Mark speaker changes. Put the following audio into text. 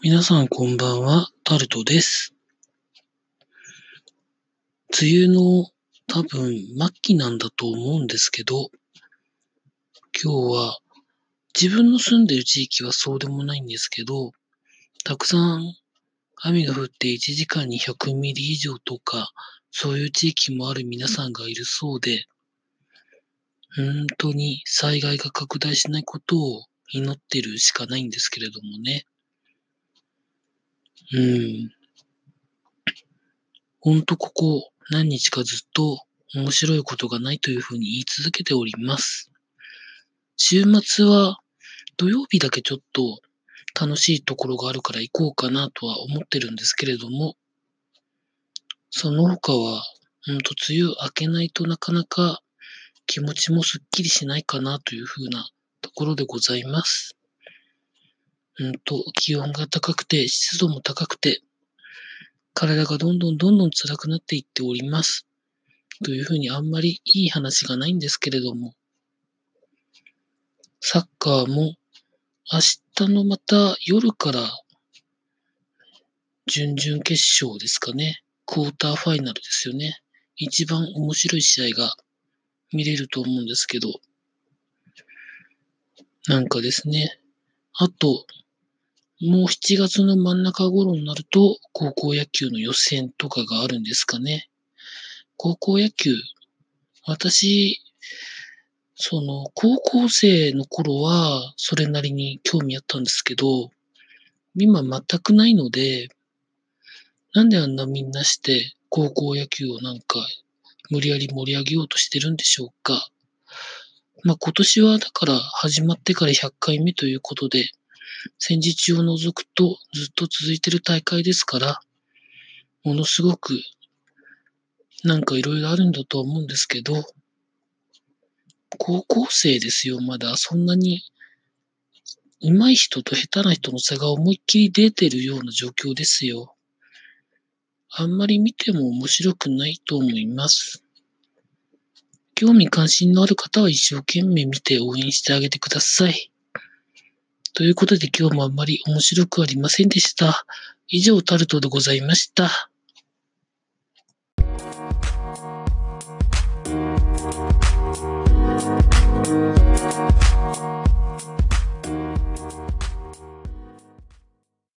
Speaker 1: 皆さんこんばんは、タルトです。梅雨の多分末期なんだと思うんですけど、今日は自分の住んでる地域はそうでもないんですけど、たくさん雨が降って1時間に100ミリ以上とか、そういう地域もある皆さんがいるそうで、本当に災害が拡大しないことを祈ってるしかないんですけれどもね。うん。ほんとここ何日かずっと面白いことがないというふうに言い続けております。週末は土曜日だけちょっと楽しいところがあるから行こうかなとは思ってるんですけれども、その他は、ほんと梅雨明けないとなかなか気持ちもすっきりしないかなというふうなところでございます。うんと、気温が高くて、湿度も高くて、体がどんどんどんどん辛くなっていっております。というふうにあんまりいい話がないんですけれども、サッカーも明日のまた夜から準々決勝ですかね。クォーターファイナルですよね。一番面白い試合が見れると思うんですけど、なんかですね。あと、もう7月の真ん中頃になると、高校野球の予選とかがあるんですかね。高校野球、私、その、高校生の頃は、それなりに興味あったんですけど、今全くないので、なんであんなみんなして、高校野球をなんか、無理やり盛り上げようとしてるんでしょうか。まあ、今年はだから始まってから100回目ということで、戦時中を除くとずっと続いてる大会ですから、ものすごくなんかいろいろあるんだと思うんですけど、高校生ですよ、まだ。そんなに、上手い人と下手な人の差が思いっきり出てるような状況ですよ。あんまり見ても面白くないと思います。興味関心のある方は一生懸命見て応援してあげてください。ということで今日もあんまり面白くありませんでした。以上タルトでございました。
Speaker 2: Thank